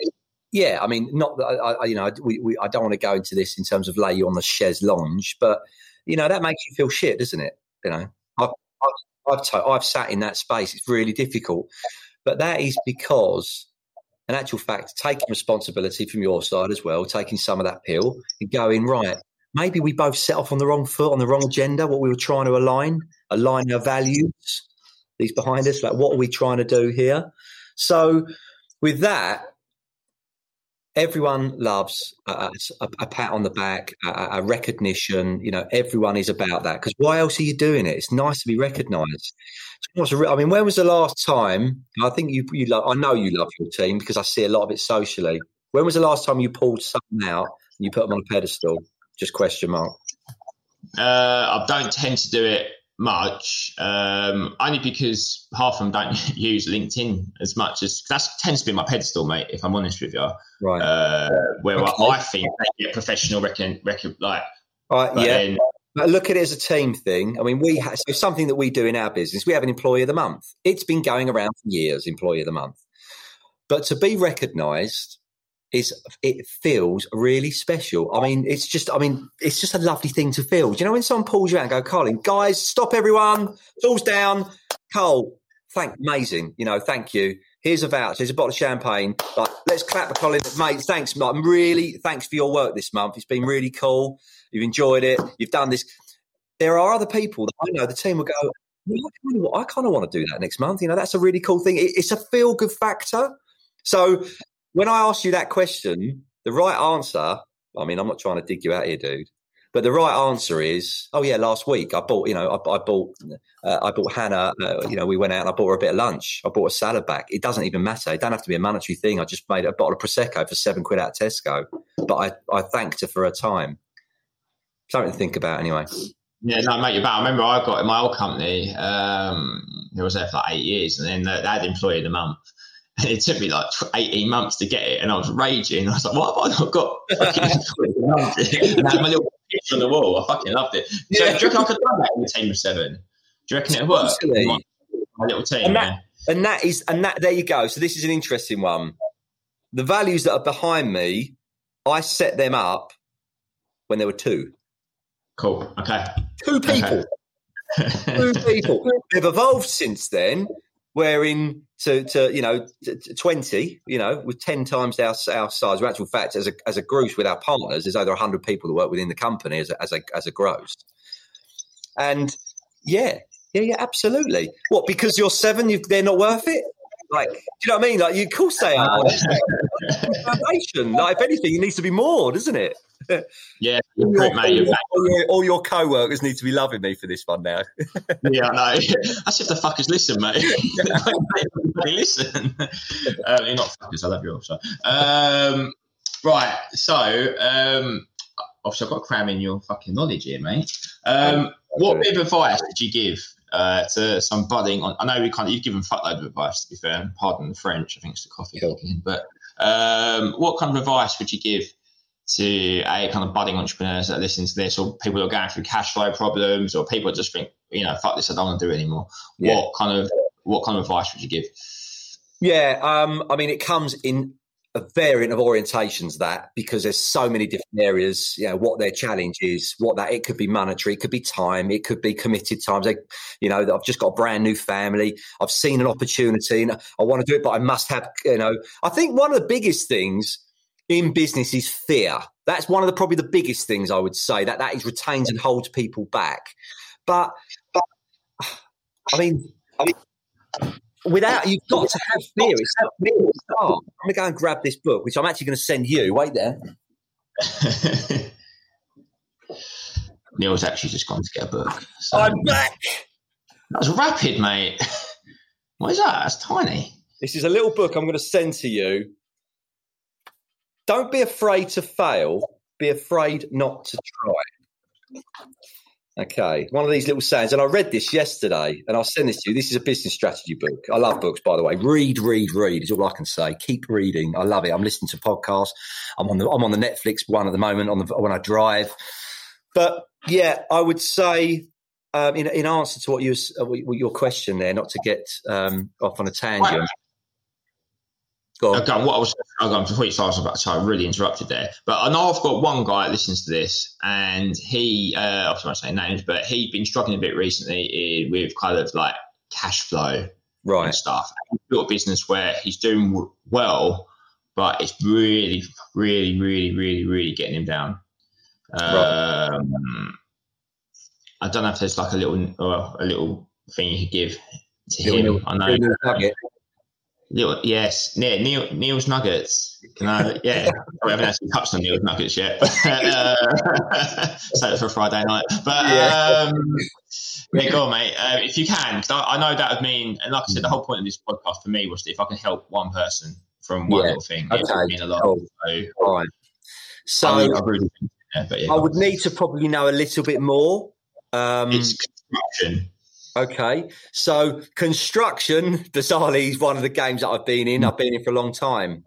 yeah, I mean, not that I, I, you know, we, we, I don't want to go into this in terms of lay you on the chaise lounge, but you know, that makes you feel shit, doesn't it? You know, I've, I've, I've, to, I've sat in that space. It's really difficult, but that is because, in actual fact, taking responsibility from your side as well, taking some of that pill and going right. Maybe we both set off on the wrong foot, on the wrong agenda. What we were trying to align, align our values. These behind us, like what are we trying to do here? So, with that, everyone loves a, a, pat on the back, a, a recognition. You know, everyone is about that because why else are you doing it? It's nice to be recognised. I mean, when was the last time? I think you, you love. I know you love your team because I see a lot of it socially. When was the last time you pulled someone out and you put them on a pedestal? Just question mark. Uh, I don't tend to do it much, um, only because half of them don't use LinkedIn as much as that tends to be my pedestal, mate. If I'm honest with you, Right. uh, where Okay. I, I think they get professional reckon, reckon like, All right. but Yeah. then But look at it as a team thing. I mean, we have so something that we do in our business. We have an employee of the month. It's been going around for years, employee of the month. But to be recognised is it feels really special. I mean, it's just I mean, it's just a lovely thing to feel. Do you know when someone pulls you out and go, Colin, guys, stop everyone, tools down, Cole, thank amazing, you know, thank you. Here's a voucher, here's a bottle of champagne. Like, let's clap for Colin, mate. Thanks, like, I'm really thanks for your work this month. It's been really cool. You've enjoyed it. You've done this. There are other people that I know. The team will go. "Well, I kind of, I kind of want to do that next month. You know, that's a really cool thing. It's a feel good factor. So when I ask you that question, the right answer. I mean, I'm not trying to dig you out here, dude. But the right answer is, oh yeah, last week I bought, you know, I, I bought, uh, I bought Hannah, uh, you know, we went out and I bought her a bit of lunch. I bought a salad back. It doesn't even matter. It don't have to be a monetary thing. I just made a bottle of prosecco for seven quid out of Tesco, but I, I thanked her for her time. Something to think about, anyway. Yeah, no, mate, you're back. I remember I got in my old company, um, it was there for like eight years, and then had employee of the month. It took me like 18 months to get it, and I was raging. I was like, what have I not got? fucking employee of the and I had my little picture on the wall. I fucking loved it. So, Yeah. do you reckon I could do that in a team of seven? Do you reckon it'd. My, my little team. And yeah. that- And that is, and that, there you go. So this is an interesting one. The values that are behind me, I set them up when there were two. Cool. Okay. Two people. Two people. They've evolved since then. We're in to, to you know to, to twenty. You know, with ten times our our size. In actual fact, as a as a group with our partners, there's over hundred people that work within the company as a, as a as a gross. And yeah, yeah, yeah, absolutely. What? Because you're seven, you they're not worth it. Like, do you know what I mean? Like, you, of course they are. Uh, Foundation. Like, if anything, it needs to be more, doesn't it? Yeah, All your, mate. You're back. all your- all your co-workers need to be loving me for this one now. Yeah, I know. That's if the fuckers listen, mate. they listen. Uh, you're not fuckers. I love you also. Um, right. So, um, obviously, I've got to cram in your fucking knowledge here, mate. Um, what bit of advice did you give uh, to some budding? On, I know we can't. You've given fuckload of advice. To be fair, pardon the French. I think it's the coffee Cool. But um, what kind of advice would you give? To a kind of budding entrepreneurs that listen to this, or people that are going through cash flow problems, or people just think, you know, fuck this, I don't want to do it anymore. Yeah. What kind of what kind of advice would you give? Yeah, um, I mean, it comes in a variant of orientations that because there's so many different areas. You know what their challenge is, what that it could be monetary, it could be time, it could be committed times. They, you know, I've just got a brand new family. I've seen an opportunity and I want to do it, but I must have. You know, I think one of the biggest things in business is fear. That's one of the probably the biggest things I would say that that is retains and holds people back. But, but I mean, I mean, without you've got to have fear. It's not fear to start. I'm gonna go and grab this book, which I'm actually going to send you. Wait there. Neil's actually just gone to get a book. So I'm back. that was rapid, mate. What is that? That's tiny. This is a little book I'm going to send to you. Don't be afraid to fail. Be afraid not to try. Okay, one of these little sayings, and I read this yesterday, and I'll send this to you. This is a business strategy book. I love books, by the way. Read, read, read is all I can say. Keep reading. I love it. I'm listening to podcasts. I'm on the I'm on the Netflix one at the moment on the when I drive. But yeah, I would say um, in in answer to what you uh, your question there, not to get um, off on a tangent. Go on. Okay, what I was okay, before you started about, so I really interrupted there. But I know I've got one guy that listens to this, and he, uh, I won't say names, but he's been struggling a bit recently eh, with kind of like cash flow Right. and stuff. He's built a business where he's doing well, but it's really, really, really, really, really getting him down. Um, I don't know if there's like a little, or a little thing you could give to him. I know. Yes, Neil, Neil, Neil's Nuggets. Can I? Yeah, we haven't actually touched on Neil's Nuggets yet. uh, save it for Friday night. But Yeah. um, yeah, go on, mate. Uh, if you can, I, I know that would mean, and like I said, the whole point of this podcast for me was that if I can help one person from one Yeah, little thing, it okay, would mean a lot. cool. So, All right. So I really, yeah, but yeah, I would need to probably know a little bit more. Um, it's construction. Okay. So construction, bizarrely, is one of the games that I've been in. I've been in for a long time.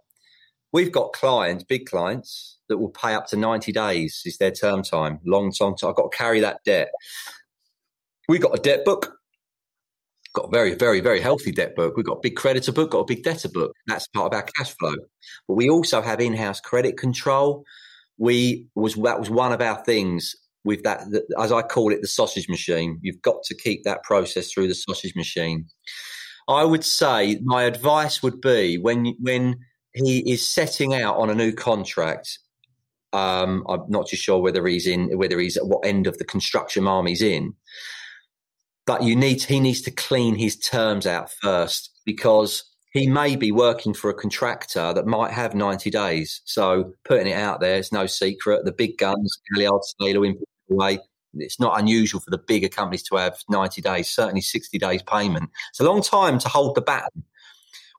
We've got clients, big clients, that will pay up to 90 days is their term time. Long term time. I've got to carry that debt. We've got a debt book. Got a very, very, very healthy debt book. We've got a big creditor book, got a big debtor book. That's part of our cash flow. But we also have in-house credit control. We was that was one of our things with that, as I call it, the sausage machine. You've got to keep that process through the sausage machine. I would say my advice would be when when he is setting out on a new contract. Um, I'm not too sure whether he's in whether he's at what end of the construction arm he's in, but you need he needs to clean his terms out first because he may be working for a contractor that might have 90 days. So putting it out there, it's no secret. The big guns, Galliard, Sailor, way, it's not unusual for the bigger companies to have 90 days, certainly 60 days payment. It's a long time to hold the baton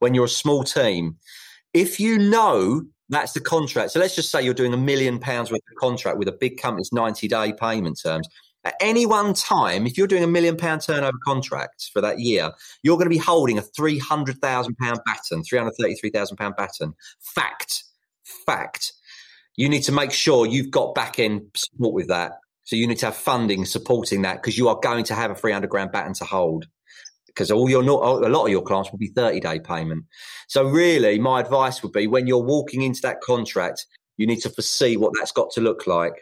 when you're a small team. If you know that's the contract, so let's just say you're doing a million pounds worth of contract with a big company's 90 day payment terms. At any one time, if you're doing a million pound turnover contract for that year, you're going to be holding a three hundred thousand pound baton, three hundred thirty-three thousand pound baton. Fact, fact. You need to make sure you've got back end support with that. So you need to have funding supporting that because you are going to have a three hundred grand baton to hold. Because all your a lot of your clients will be thirty day payment. So really, my advice would be when you're walking into that contract, you need to foresee what that's got to look like.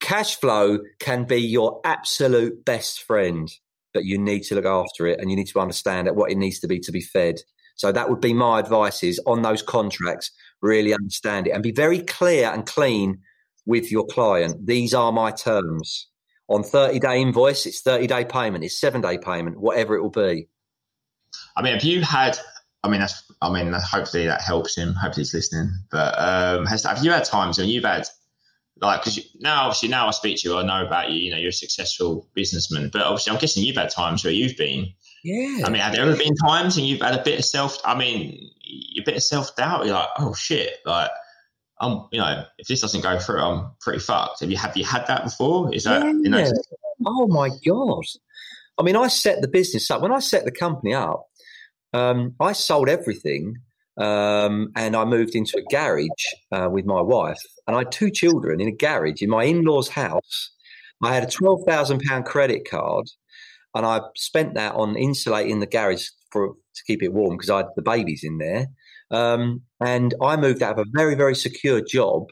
Cash flow can be your absolute best friend but you need to look after it and you need to understand that what it needs to be to be fed. So that would be my advice is on those contracts, really understand it and be very clear and clean with your client. These are my terms. On 30 day invoice, it's 30 day payment, it's seven day payment, whatever it will be. I mean, have you had? I mean, that's. I mean, hopefully that helps him. Hopefully he's listening. But um, has have you had times when you've had like because now obviously now I speak to you, I know about you. You know, you're a successful businessman. But obviously, I'm guessing you've had times where you've been. Yeah. I mean, have there ever been times and you've had a bit of self? I mean, a bit of self doubt. You're like, oh shit, like. I'm, you know, if this doesn't go through, I'm pretty fucked. Have you have you had that before? Is that you know? Oh my god! I mean, I set the business up when I set the company up. Um, I sold everything, um, and I moved into a garage uh, with my wife, and I had two children in a garage in my in-laws' house. I had a twelve thousand pound credit card, and I spent that on insulating the garage for to keep it warm because I had the babies in there. Um, and I moved out of a very very secure job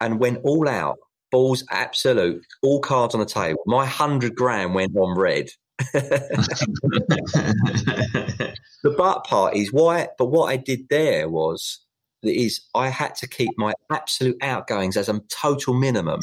and went all out balls absolute, all cards on the table. My hundred grand went on red. the but part is why, but what I did there was is I had to keep my absolute outgoings as a total minimum.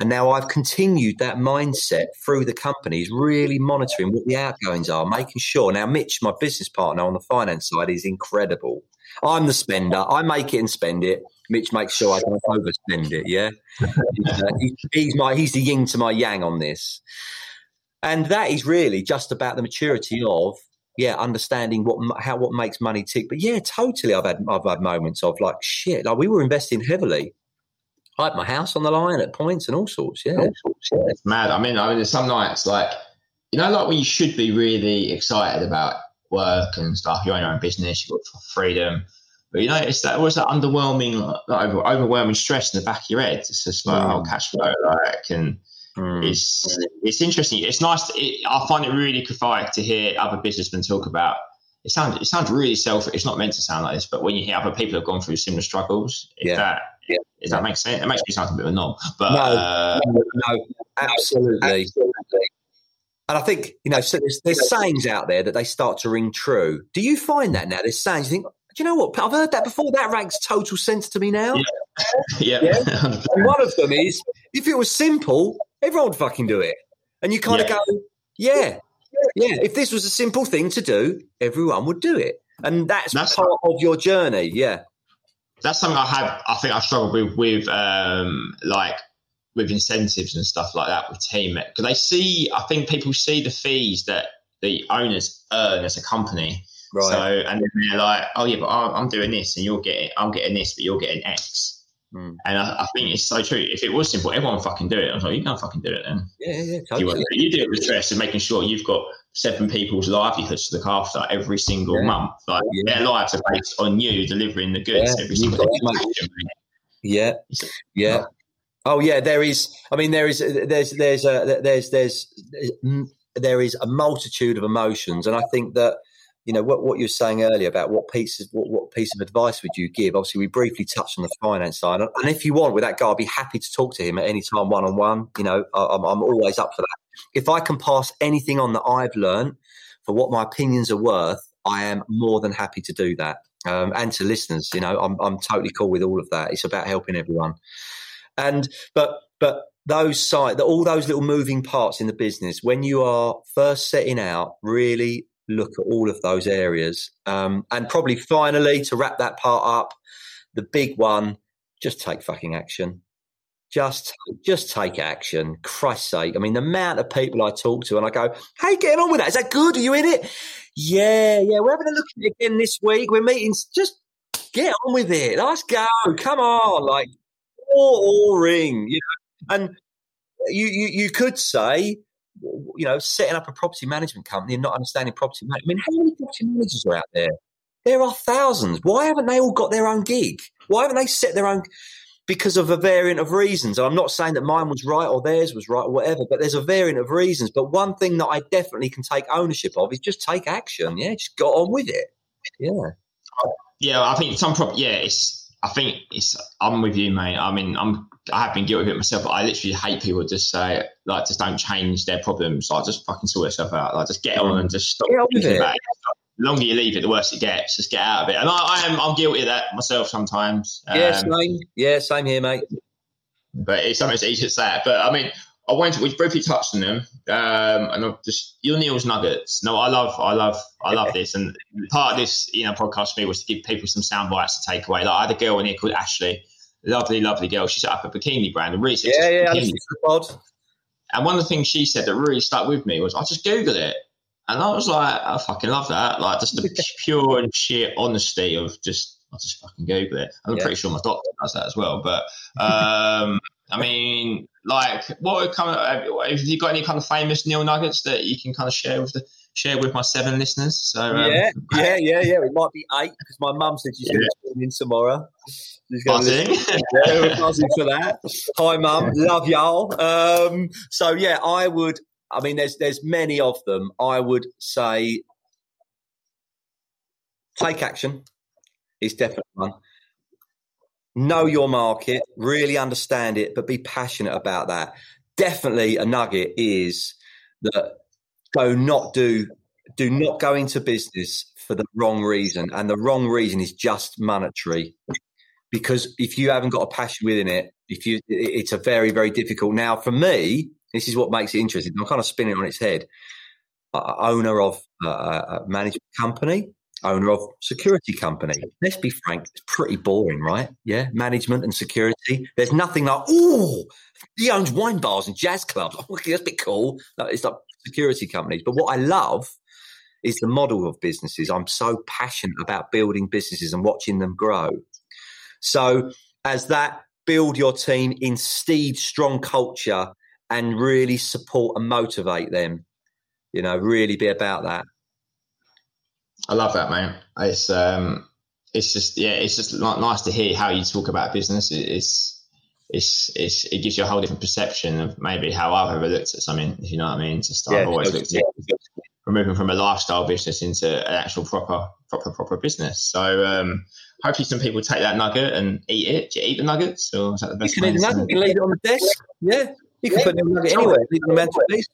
And now I've continued that mindset through the companies, really monitoring what the outgoings are, making sure. Now, Mitch, my business partner on the finance side, is incredible. I'm the spender. I make it and spend it. Mitch makes sure I don't overspend it. Yeah, he's, uh, he's my he's the yin to my yang on this, and that is really just about the maturity of yeah, understanding what how what makes money tick. But yeah, totally. I've had I've had moments of like shit. Like we were investing heavily. I had my house on the line at points and all sorts. Yeah, all sorts, yeah. it's mad. I mean, I mean, there's some nights like you know, like when you should be really excited about work and stuff. You own your own business. You've got freedom. But you know, it's that was that underwhelming, like, overwhelming stress in the back of your head. It's just like, mm. oh, cash flow, like, and mm. it's it's interesting. It's nice. It, I find it really cathartic to hear other businessmen talk about. It sounds it sounds really selfish. It's not meant to sound like this, but when you hear other people have gone through similar struggles, yeah. that yeah. Does that make sense? It makes me sound a bit of a knob, but no, uh, no, absolutely. absolutely. And I think you know, so there's, there's sayings out there that they start to ring true. Do you find that now? There's sayings you think, do you know what? I've heard that before. That makes total sense to me now. Yeah. yeah. yeah? One of them is if it was simple, everyone would fucking do it. And you kind yeah. of go, yeah, yeah. If this was a simple thing to do, everyone would do it. And that's, that's part of your journey. Yeah. That's something I have. I think I struggled with, with um, like with incentives and stuff like that with team because they see. I think people see the fees that the owners earn as a company, Right. So and then they're like, oh yeah, but I'm doing this, and you're getting, I'm getting this, but you're getting X. Mm. And I, I, think it's so true. If it was simple, everyone fucking do it. I was like, you can't fucking do it then. Yeah, yeah, totally. You, you do it with stress and making sure you've got seven people's livelihoods to look after every single yeah. month. Like yeah. their lives are based on you delivering the goods yeah. every single day. Yeah, yeah. Oh yeah, there is. I mean, there is. There's there's a there's there's there is a multitude of emotions, and I think that you know what, what you were saying earlier about what piece of what, what piece of advice would you give? Obviously we briefly touched on the finance side and if you want with that guy i'll be happy to talk to him at any time one-on-one you know I'm, I'm always up for that. If i can pass anything on that i've learned for what my opinions are worth i am more than happy to do that. Um, and to listeners you know I'm, I'm totally cool with all of that. It's about helping everyone. And but but those side all those little moving parts in the business when you are first setting out really look at all of those areas. Um, and probably finally, to wrap that part up, the big one, just take fucking action. Just, just take action. Christ's sake. I mean, the amount of people I talk to and I go, hey, getting on with that. Is that good? Are you in it? Yeah, yeah. We're having a look at it again this week. We're meeting. Just get on with it. Let's go. Come on. Like, or, or ring, you know. And you, you, you could say, you know, setting up a property management company and not understanding property management. I mean, how many property managers are out there? There are thousands. Why haven't they all got their own gig? Why haven't they set their own? Because of a variant of reasons. And I'm not saying that mine was right or theirs was right or whatever, but there's a variant of reasons. But one thing that I definitely can take ownership of is just take action. Yeah, just go on with it. Yeah. Yeah, I think some prop. Yeah, it's. I think it's. I'm with you, mate. I mean, I'm I have been guilty of it myself, but I literally hate people just say like just don't change their problems. Like just fucking sort yourself out. Like just get on and just stop thinking about it. The longer you leave it, the worse it gets. Just get out of it. And I, I am I'm guilty of that myself sometimes. Um, yeah, same. Yeah, same here, mate. But it's sometimes easy to say it. But I mean, I went to, we briefly touched on them, um, and I've just your Neil's nuggets. No, I love, I love, I love this, and part of this, you know, podcast for me was to give people some sound bites to take away. Like I had a girl in here called Ashley, lovely, lovely girl. She set up a bikini brand and really yeah, yeah, bikini. And one of the things she said that really stuck with me was, I just Googled it. And I was like, I fucking love that. Like, just the pure and sheer honesty of just, I just fucking Google it. I'm yeah. pretty sure my doctor does that as well. But, um, I mean, like, what kind of, have you got any kind of famous Neil nuggets that you can kind of share with the, share with my seven listeners? So, um, yeah, yeah, yeah, yeah. It might be eight because my mum said she's yeah. going to tune in tomorrow. Buzzing. yeah, we're buzzing for that. Hi, mum. Love y'all. Um, so yeah, I would. I mean, there's there's many of them. I would say take action is definitely one. Know your market, really understand it, but be passionate about that. Definitely a nugget is that go not do do not go into business for the wrong reason, and the wrong reason is just monetary because if you haven't got a passion within it, if you, it's a very, very difficult. Now, for me, this is what makes it interesting. I'm kind of spinning on its head. Uh, owner of a, a management company, owner of security company. Let's be frank, it's pretty boring, right? Yeah, management and security. There's nothing like, oh, he owns wine bars and jazz clubs. Oh, that's a bit cool. No, it's like security companies. But what I love is the model of businesses. I'm so passionate about building businesses and watching them grow. So as that build your team, instead strong culture, and really support and motivate them. You know, really be about that. I love that, man. It's um, it's just yeah, it's just nice to hear how you talk about business. It's it's it's it gives you a whole different perception of maybe how I've ever looked at something. If you know what I mean? Just yeah, I've always looked at we're moving from a lifestyle business into an actual proper proper proper business. So um, hopefully some people take that nugget and eat it. Do you eat the nuggets, or is that the best? You can eat the nugget. You can leave it on the desk. Yeah, you can yeah. put the nugget anywhere. Leave it on the mantelpiece.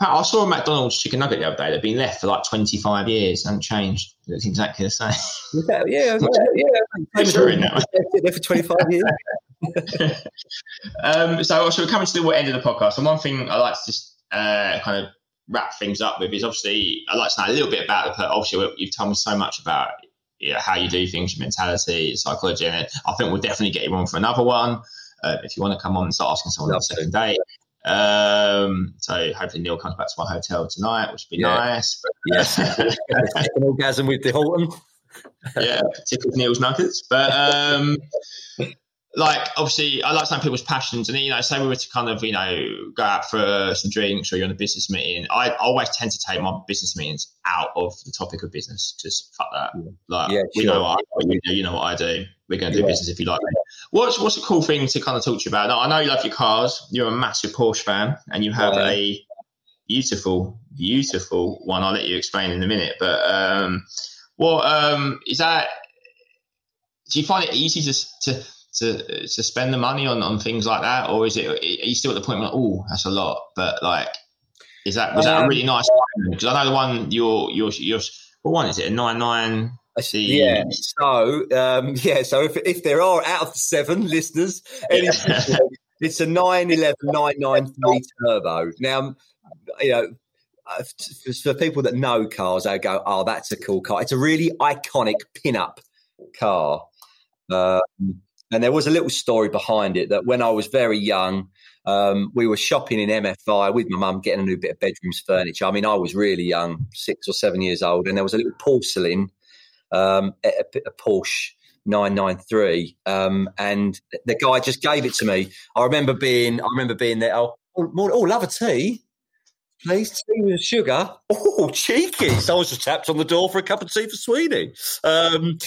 I saw a McDonald's chicken nugget the other day. that had been left for like 25 years, haven't changed. It's exactly the same. Yeah, yeah, yeah. That there for 25 years. um, so, so we're coming to the end of the podcast. And one thing I like to just uh, kind of wrap things up with is obviously I'd like to know a little bit about the. Obviously, you've told me so much about you know, how you do things, your mentality, psychology, and I think we'll definitely get you on for another one. Uh, if you want to come on and start asking someone on the second date. Um, so hopefully Neil comes back to my hotel tonight, which would be yeah. nice. But, yes, an orgasm with the Horton. yeah, typical Neil's nuggets. But um, like obviously I like some people's passions and you know say we were to kind of you know go out for some drinks or you're on a business meeting I always tend to take my business meetings out of the topic of business just fuck that like yeah, we sure. know what, I, you you know what I do we're going to do yeah. business if you like what's what's a cool thing to kind of talk to you about? Now I know you love your cars. You're a massive Porsche fan and you have yeah. a beautiful beautiful one. I'll let you explain in a minute but um what um is that do you find it easy to to to to spend the money on, on things like that, or is it are you still at the point where oh that's a lot, but like is that was um, that a really nice because I know the one you're you're you're what one is it? A nine nine. Yeah. So um, yeah. So if, if there are out of the seven listeners, yeah. it's a 911 993 turbo. Now, you know, uh, for people that know cars, they go, "Oh, that's a cool car." It's a really iconic pin-up car. Um, and there was a little story behind it that when I was very young, um, we were shopping in MFI with my mum, getting a new bit of bedrooms furniture. I mean, I was really young, six or seven years old, and there was a little porcelain, um, a, a, Porsche 993, um, and the guy just gave it to me. I remember being, I remember being there. Oh, oh, oh love a tea. Please, tea with sugar. Oh, cheeky. So I was just tapped on the door for a cup of tea for Sweeney. Um,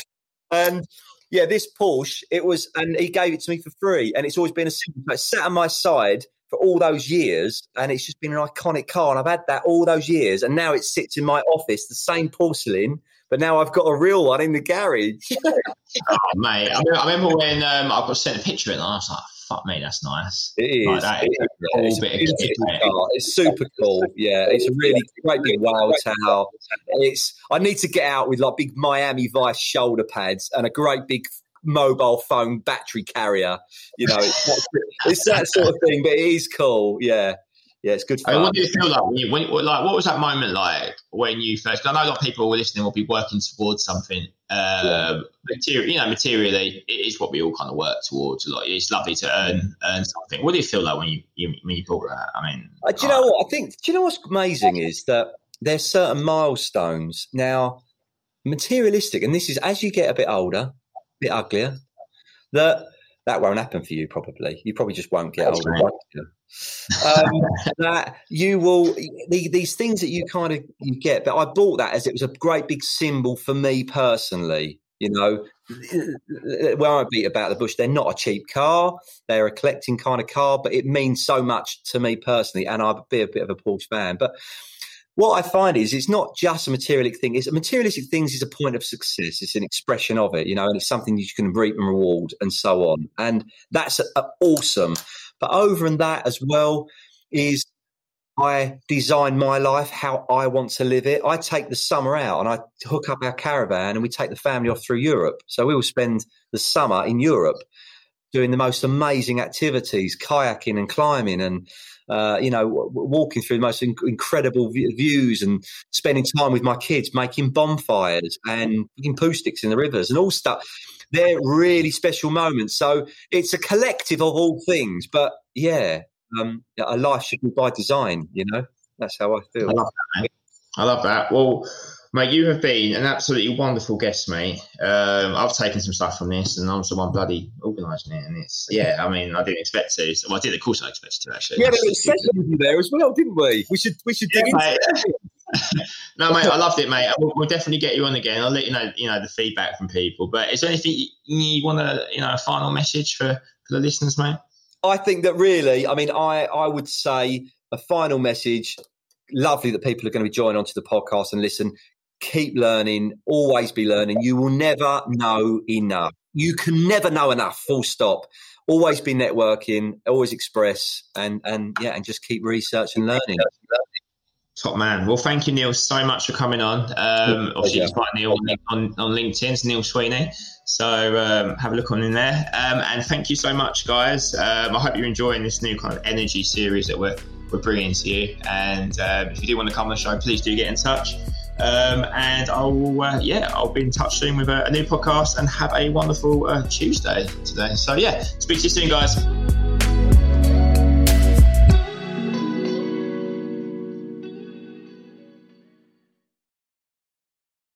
and yeah, this Porsche, it was, and he gave it to me for free. And it's always been a It sat on my side for all those years. And it's just been an iconic car. And I've had that all those years. And now it sits in my office, the same porcelain. But now I've got a real one in the garage. oh, mate. I remember, I remember when um, I got sent a picture of it and I was like, fuck me, that's nice. It is. Like, that is cool it's, it's, super cool. Yeah, it's a really great big wow tower. It's. I need to get out with like big Miami Vice shoulder pads and a great big mobile phone battery carrier. You know, it's, it's that sort of thing, but it is cool. Yeah yeah, it's good. Fun. I mean, what do you feel like when you when, like what was that moment like when you first? I know a lot of people were listening will be working towards something. Uh, yeah. material, you know, materially, it is what we all kind of work towards. Like, it's lovely to earn earn something. What do you feel like when you, you when you thought that? I mean, uh, do you know what I think? Do you know what's amazing is that there's certain milestones now, materialistic, and this is as you get a bit older, a bit uglier, that that won't happen for you. Probably, you probably just won't get That's older. Right um, that you will the, these things that you kind of you get. But I bought that as it was a great big symbol for me personally. You know, well, I beat about the bush. They're not a cheap car. They're a collecting kind of car, but it means so much to me personally, and I'd be a bit of a Porsche fan. But what I find is it's not just a materialistic thing. It's a materialistic things is a point of success. It's an expression of it, you know, and it's something you can reap and reward and so on. And that's a, a awesome. But over and that as well is I design my life how I want to live it. I take the summer out and I hook up our caravan and we take the family off through Europe. So we will spend the summer in Europe doing the most amazing activities, kayaking and climbing and uh, you know, walking through the most inc- incredible views and spending time with my kids, making bonfires and poo sticks in the rivers and all stuff. They're really special moments. So it's a collective of all things. But yeah, um, a life should be by design. You know, that's how I feel. I love that, mate. I love that. Well, mate, you have been an absolutely wonderful guest, mate. Um, I've taken some stuff from this, and I'm the one bloody organising it. And it's yeah, I mean, I didn't expect to. So, well, I did, of course, I expected to actually. Yeah, but it was session with you there as well, didn't we? We should we should dig Yeah, into mate. it. no, mate, I loved it, mate. We'll, we'll definitely get you on again. I'll let you know, you know, the feedback from people. But is there anything you, you want to, you know, a final message for, for the listeners, mate? I think that really, I mean, I, I would say a final message. Lovely that people are going to be joining onto the podcast and listen. Keep learning, always be learning. You will never know enough. You can never know enough, full stop. Always be networking, always express, and, and yeah, and just keep research and learning. Top man. Well, thank you, Neil, so much for coming on. Um, obviously, you can find Neil on, on LinkedIn, it's Neil Sweeney. So um, have a look on in there. Um, and thank you so much, guys. Um, I hope you're enjoying this new kind of energy series that we're, we're bringing to you. And um, if you do want to come on the show, please do get in touch. Um, and I will, uh, yeah, I'll be in touch soon with a, a new podcast and have a wonderful uh, Tuesday today. So, yeah, speak to you soon, guys.